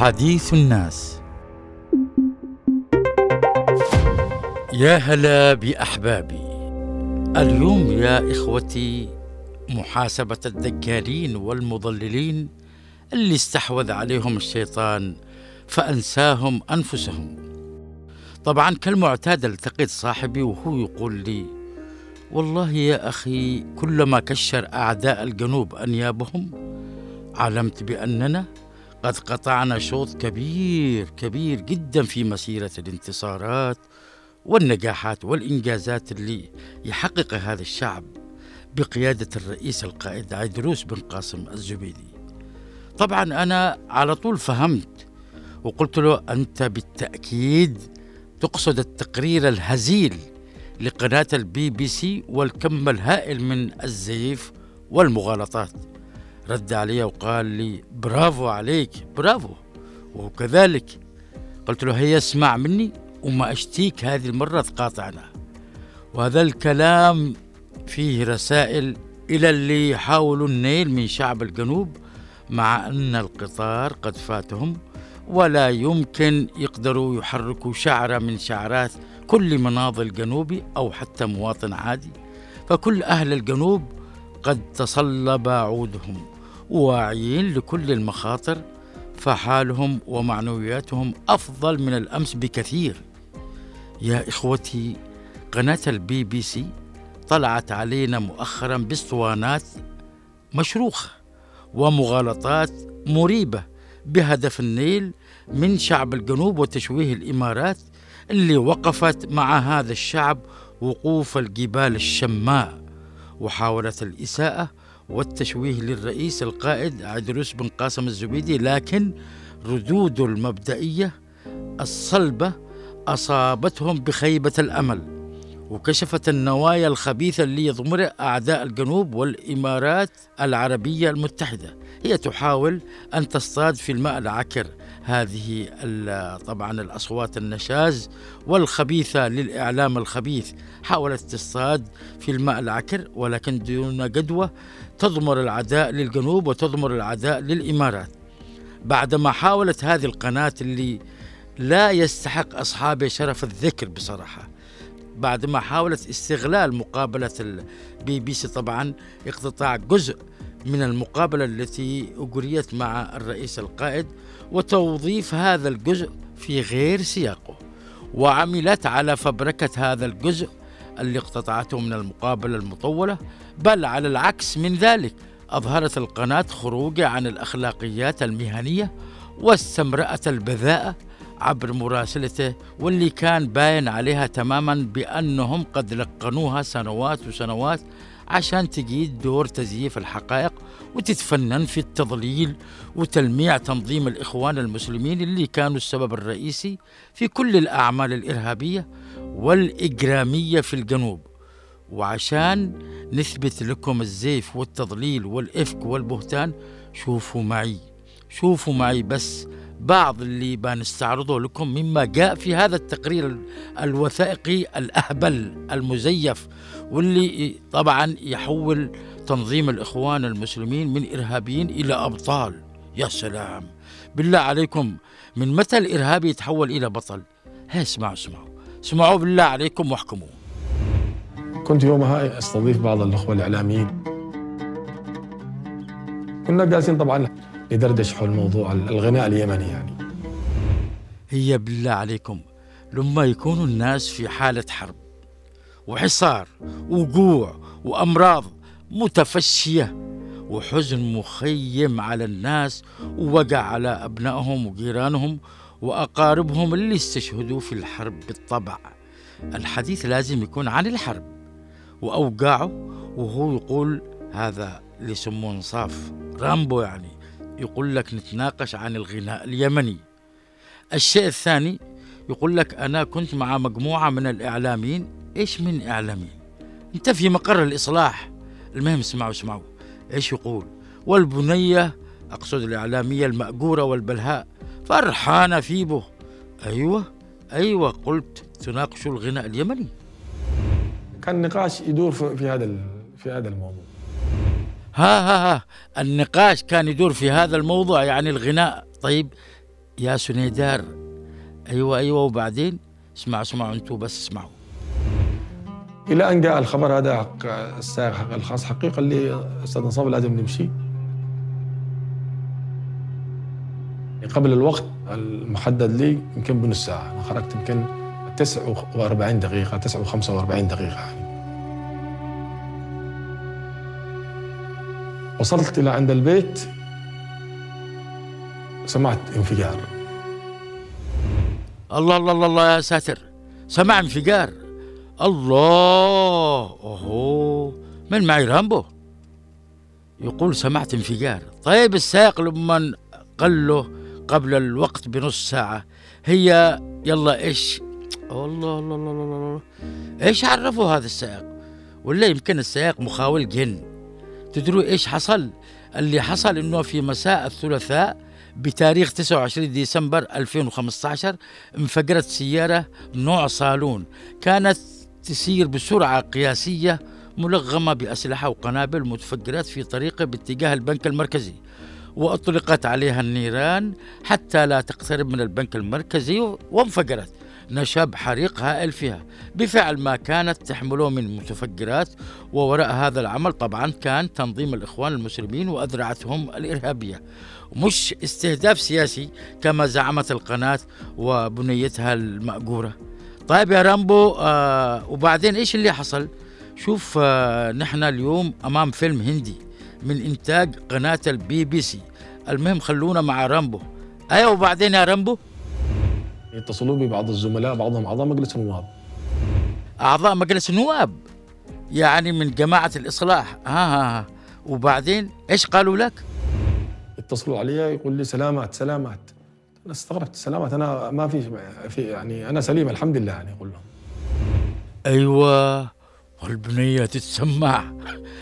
حديث الناس. يا هلا بأحبابي. اليوم يا إخوتي محاسبة الدجالين والمضللين اللي استحوذ عليهم الشيطان فأنساهم أنفسهم. طبعا كالمعتاد التقيت صاحبي وهو يقول لي والله يا أخي كلما كشر أعداء الجنوب أنيابهم علمت بأننا قد قطعنا شوط كبير كبير جدا في مسيرة الانتصارات والنجاحات والإنجازات اللي يحققها هذا الشعب بقيادة الرئيس القائد عيدروس بن قاسم الزبيدي. طبعا أنا على طول فهمت وقلت له أنت بالتأكيد تقصد التقرير الهزيل لقناة البي بي سي والكم الهائل من الزيف والمغالطات. رد علي وقال لي برافو عليك برافو. وكذلك قلت له هي اسمع مني وما أشتيك هذه المرة تقاطعنا. وهذا الكلام فيه رسائل إلى اللي يحاولوا النيل من شعب الجنوب مع أن القطار قد فاتهم ولا يمكن يقدروا يحركوا شعرة من شعرات كل مناضل جنوبي أو حتى مواطن عادي. فكل أهل الجنوب قد تصلب عودهم. واعيين لكل المخاطر فحالهم ومعنوياتهم أفضل من الأمس بكثير. يا إخوتي قناة البي بي سي طلعت علينا مؤخرا باسطوانات مشروخة ومغالطات مريبة بهدف النيل من شعب الجنوب وتشويه الإمارات اللي وقفت مع هذا الشعب وقوف الجبال الشماء. وحاولت الإساءة والتشويه للرئيس القائد عيدروس بن قاسم الزبيدي لكن ردوده المبدئية الصلبة أصابتهم بخيبة الأمل وكشفت النوايا الخبيثة اللي يضمرها أعداء الجنوب والإمارات العربية المتحدة هي تحاول أن تصطاد في الماء العكر هذه طبعا الأصوات النشاز والخبيثة للإعلام الخبيث حاولت تصطاد في الماء العكر ولكن دون جدوى تضمر العداء للجنوب وتضمر العداء للإمارات. بعدما حاولت هذه القناة اللي لا يستحق أصحابه شرف الذكر بصراحة بعدما حاولت استغلال مقابلة البي بي سي طبعا اقتطاع جزء من المقابلة التي أجريت مع الرئيس القائد وتوظيف هذا الجزء في غير سياقه وعملت على فبركة هذا الجزء اللي اقتطعته من المقابلة المطولة بل على العكس من ذلك أظهرت القناة خروجه عن الأخلاقيات المهنية واستمرأت البذاءة عبر مراسلته واللي كان باين عليها تماما بأنهم قد لقنوها سنوات وسنوات عشان تجيد دور تزييف الحقائق وتتفنن في التضليل وتلميع تنظيم الإخوان المسلمين اللي كانوا السبب الرئيسي في كل الأعمال الإرهابية والإجرامية في الجنوب. وعشان نثبت لكم الزيف والتضليل والإفك والبهتان شوفوا معي شوفوا معي بس بعض اللي بنستعرضه لكم مما جاء في هذا التقرير الوثائقي الأهبل المزيف واللي طبعا يحول تنظيم الإخوان المسلمين من إرهابيين إلى أبطال. يا سلام! بالله عليكم من متى الإرهابي يتحول إلى بطل؟ ها اسمعوا اسمعوا. اسمعوا بالله عليكم واحكموا. كنت يومها أستضيف بعض الأخوة الإعلاميين. كنا جالسين طبعا ندردش حول موضوع الغناء اليمني يعني. هي بالله عليكم لما يكونوا الناس في حالة حرب وحصار وجوع وأمراض متفشية وحزن مخيم على الناس ووقع على أبنائهم وجيرانهم وأقاربهم اللي استشهدوا في الحرب بالطبع الحديث لازم يكون عن الحرب وأوقاعه وهو يقول هذا اللي يسموه انصاف رامبو يعني. يقول لك نتناقش عن الغناء اليمني. الشيء الثاني يقول لك أنا كنت مع مجموعة من الإعلاميين. إيش من إعلاميين؟ أنت في مقر الإصلاح. المهم اسمعوا اسمعوا. إيش يقول؟ والبنية أقصد الإعلامية المأجورة والبلهاء فرحانة في به أيوة أيوة قلت تناقشوا الغناء اليمني. كان نقاش يدور في هذا في هذا الموضوع. ها ها ها النقاش كان يدور في هذا الموضوع يعني الغناء. طيب يا سنيدار. أيوه أيوه وبعدين؟ اسمعوا اسمعوا أنتوا بس اسمعوا. إلى أن جاء الخبر هذا السائق الخاص حقيقة اللي أستاذ نصاب لازم نمشي. قبل الوقت المحدد لي يمكن بنص ساعة. أنا خرجت يمكن 49 دقيقة 9 و45 دقيقة. وصلت إلى عند البيت سمعت انفجار. الله الله الله, الله يا ساتر. سمع انفجار. الله أوهو. من معي رامبو؟ يقول سمعت انفجار. طيب السائق لما قال له قبل الوقت بنص ساعة. هي يلا إيش؟ الله الله الله الله, الله. إيش عرفوا هذا السائق؟ ولا يمكن السائق مخاول جن. تدروا إيش حصل؟ اللي حصل إنه في مساء الثلاثاء بتاريخ 29 ديسمبر 2015 انفجرت سيارة نوع صالون. كانت تسير بسرعة قياسية ملغمة بأسلحة وقنابل متفجرات في طريقه باتجاه البنك المركزي وأطلقت عليها النيران حتى لا تقترب من البنك المركزي وانفجرت. نشب حريق هائل فيها بفعل ما كانت تحمله من متفجرات ووراء هذا العمل طبعا كان تنظيم الإخوان المسلمين وأذرعتهم الإرهابية. مش استهداف سياسي كما زعمت القناة وبنيتها المأجورة. طيب يا رامبو آه وبعدين إيش اللي حصل؟ شوف آه نحن اليوم أمام فيلم هندي من إنتاج قناة البي بي سي. المهم خلونا مع رامبو. أيوة وبعدين يا رامبو؟ يتصلوا بي بعض الزملاء بعضهم أعضاء مجلس النواب. أعضاء مجلس النواب؟ يعني من جماعة الإصلاح. ها ها, ها. وبعدين إيش قالوا لك؟ اتصلوا علي يقول لي سلامات سلامات. أنا استغربت سلامات. أنا ما في في يعني أنا سليم الحمد لله يعني يقول لهم. أيوه. والبنية تتسمع.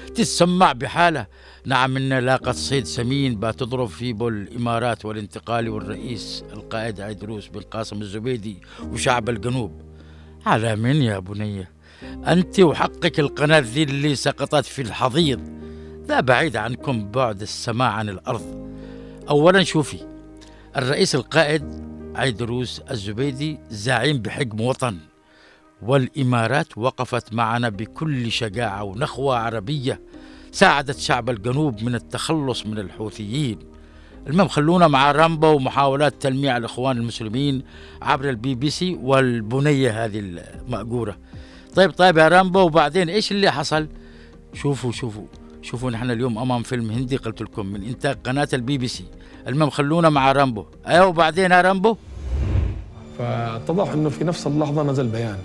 تتسمع بحالة. نعم إن لاقت صيد سمين بتضرب في بول الإمارات والانتقالي والرئيس القائد عيدروس بن قاسم الزبيدي وشعب الجنوب. على من يا بنية؟ أنت وحقك القناة ذي اللي سقطت في الحضيض. لا بعيد عنكم بعد السماء عن الأرض. أولا شوفي الرئيس القائد عيدروس الزبيدي زعيم بحجم وطن. والإمارات وقفت معنا بكل شجاعة ونخوة عربية ساعدت شعب الجنوب من التخلص من الحوثيين. المهم خلونا مع رامبو ومحاولات تلميع الإخوان المسلمين عبر البي بي سي والبنية هذه المأجورة. طيب طيب يا رامبو وبعدين إيش اللي حصل؟ شوفوا شوفوا شوفوا نحن اليوم أمام فيلم هندي قلت لكم من إنتاج قناة البي بي سي. المهم خلونا مع رامبو. أيوة وبعدين يا رامبو؟ فاتضح إنه في نفس اللحظة نزل بيان.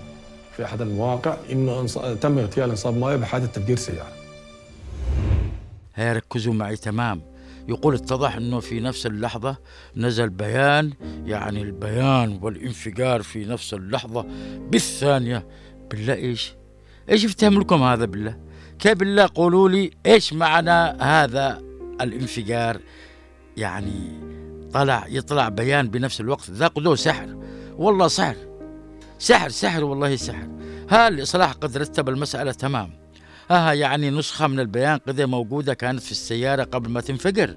في أحد المواقع إنه تم اغتيال انصاب مايو بحادث تفجير سيارة. هيا ركزوا معي تمام يقول اتضح إنه في نفس اللحظة نزل بيان يعني البيان والانفجار في نفس اللحظة بالثانية بالله إيش؟ إيش يفتهم لكم هذا بالله؟ كيف بالله قولوا لي إيش معنى هذا الانفجار؟ يعني طلع يطلع بيان بنفس الوقت ذاك سحر والله سحر سحر سحر والله سحر. ها الإصلاح قد رتب المسألة تمام. ها يعني نسخة من البيان قد موجودة كانت في السيارة قبل ما تنفجر.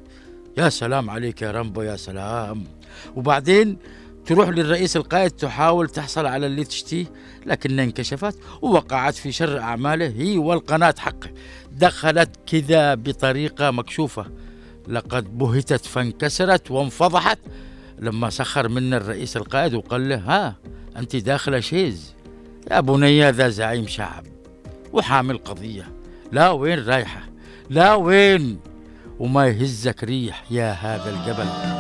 يا سلام عليك يا رامبو يا سلام. وبعدين تروح للرئيس القائد تحاول تحصل على اللي تشتيه لكنها انكشفت ووقعت في شر أعماله. هي والقناة حقه دخلت كذا بطريقة مكشوفة. لقد بهتت فانكسرت وانفضحت. لما سخر منا الرئيس القائد وقال له ها أنت داخلة شيز يا بني ذا زعيم شعب وحامل قضية. لا وين رايحة؟ لا وين؟ وما يهزك ريح يا هذا الجبل.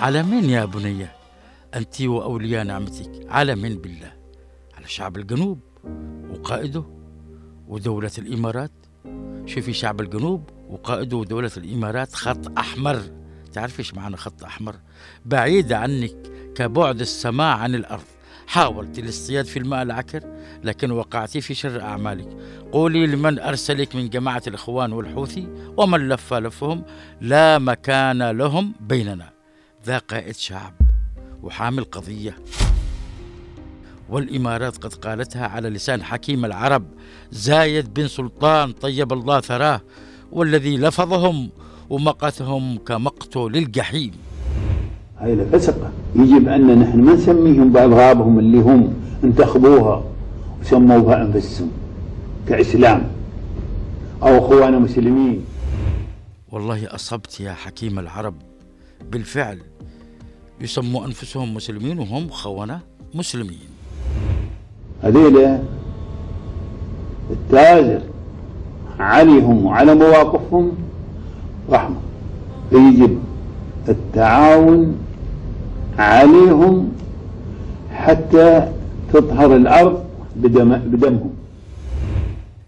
على مين يا بنية أنت وأولياء نعمتك على من بالله؟ على شعب الجنوب وقائده؟ ودولة الإمارات. شوفي شعب الجنوب وقائده ودولة الإمارات خط أحمر. تعرف إيش معنى خط أحمر؟ بعيدة عنك كبعد السماء عن الأرض. حاولت الاصطياد في الماء العكر لكن وقعت في شر أعمالك. قولي لمن أرسلك من جماعة الإخوان والحوثي ومن لف لفهم لا مكان لهم بيننا. ذا قائد شعب وحامل قضية. والإمارات قد قالتها على لسان حكيم العرب زايد بن سلطان طيب الله ثراه والذي لفظهم ومقتهم كمقتل الجحيم. هاي الفسقة يجب أن نحن ما نسميهم بألغابهم اللي هم انتخبوها وسموا بها أنفسهم كإسلام أو أخوانا مسلمين. والله أصبت يا حكيم العرب بالفعل يسموا أنفسهم مسلمين وهم خونة مسلمين. هذيلا التاجر عليهم وعلى مواقفهم رحمة. فيجب التعاون عليهم حتى تطهر الأرض بدم بدمهم.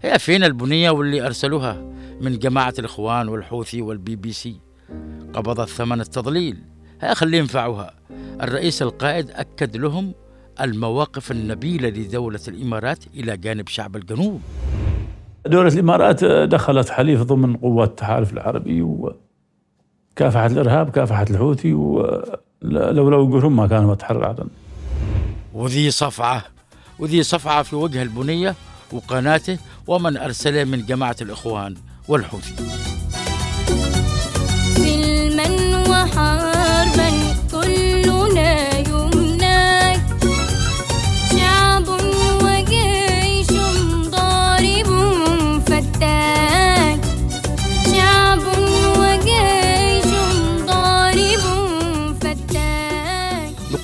هي فين البنية واللي أرسلوها؟ من جماعة الإخوان والحوثي والبي بي سي. قبضت ثمن التضليل. هي خليه ينفعوها. الرئيس القائد أكد لهم المواقف النبيلة لدولة الإمارات إلى جانب شعب الجنوب. دولة الإمارات دخلت حليف ضمن قوات التحالف العربي وكافحت الإرهاب كافحت الحوثي ولولا وجودهم ما كانوا تحرر عدن وذي صفعة وذي صفعة في وجه البنية وقناته ومن أرسله من جماعة الإخوان والحوثي.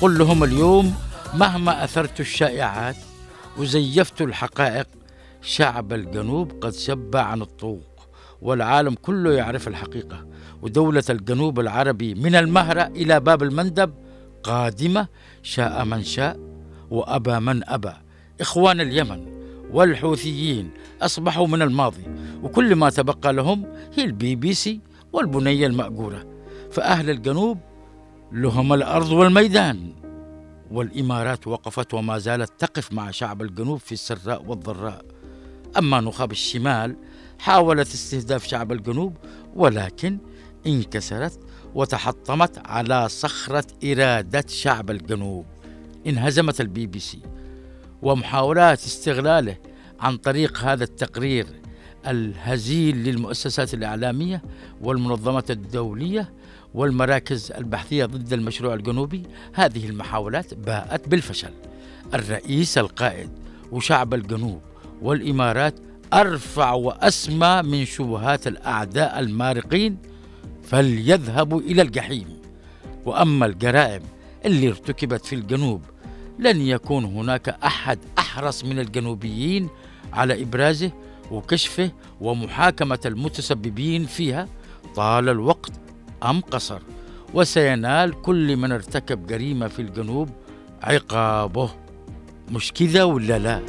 نقول لهم اليوم مهما أثرت الشائعات وزيفت الحقائق شعب الجنوب قد شب عن الطوق والعالم كله يعرف الحقيقة ودولة الجنوب العربي من المهرة إلى باب المندب قادمة شاء من شاء وأبى من أبى. إخوان اليمن والحوثيين أصبحوا من الماضي وكل ما تبقى لهم هي البي بي سي والبنية المأجورة. فأهل الجنوب لهم الأرض والميدان. والإمارات وقفت وما زالت تقف مع شعب الجنوب في السراء والضراء. أما نخب الشمال حاولت استهداف شعب الجنوب ولكن انكسرت وتحطمت على صخرة إرادة شعب الجنوب. انهزمت البي بي سي ومحاولات استغلاله عن طريق هذا التقرير الهزيل للمؤسسات الإعلامية والمنظمات الدولية والمراكز البحثية ضد المشروع الجنوبي. هذه المحاولات باءت بالفشل. الرئيس القائد وشعب الجنوب والإمارات أرفع وأسمى من شبهات الأعداء المارقين فليذهبوا إلى الجحيم. وأما الجرائم اللي ارتكبت في الجنوب لن يكون هناك أحد أحرص من الجنوبيين على إبرازه وكشفه ومحاكمة المتسببين فيها. طال الوقت أم قصر وسينال كل من ارتكب جريمة في الجنوب عقابه مش كذا ولا لا؟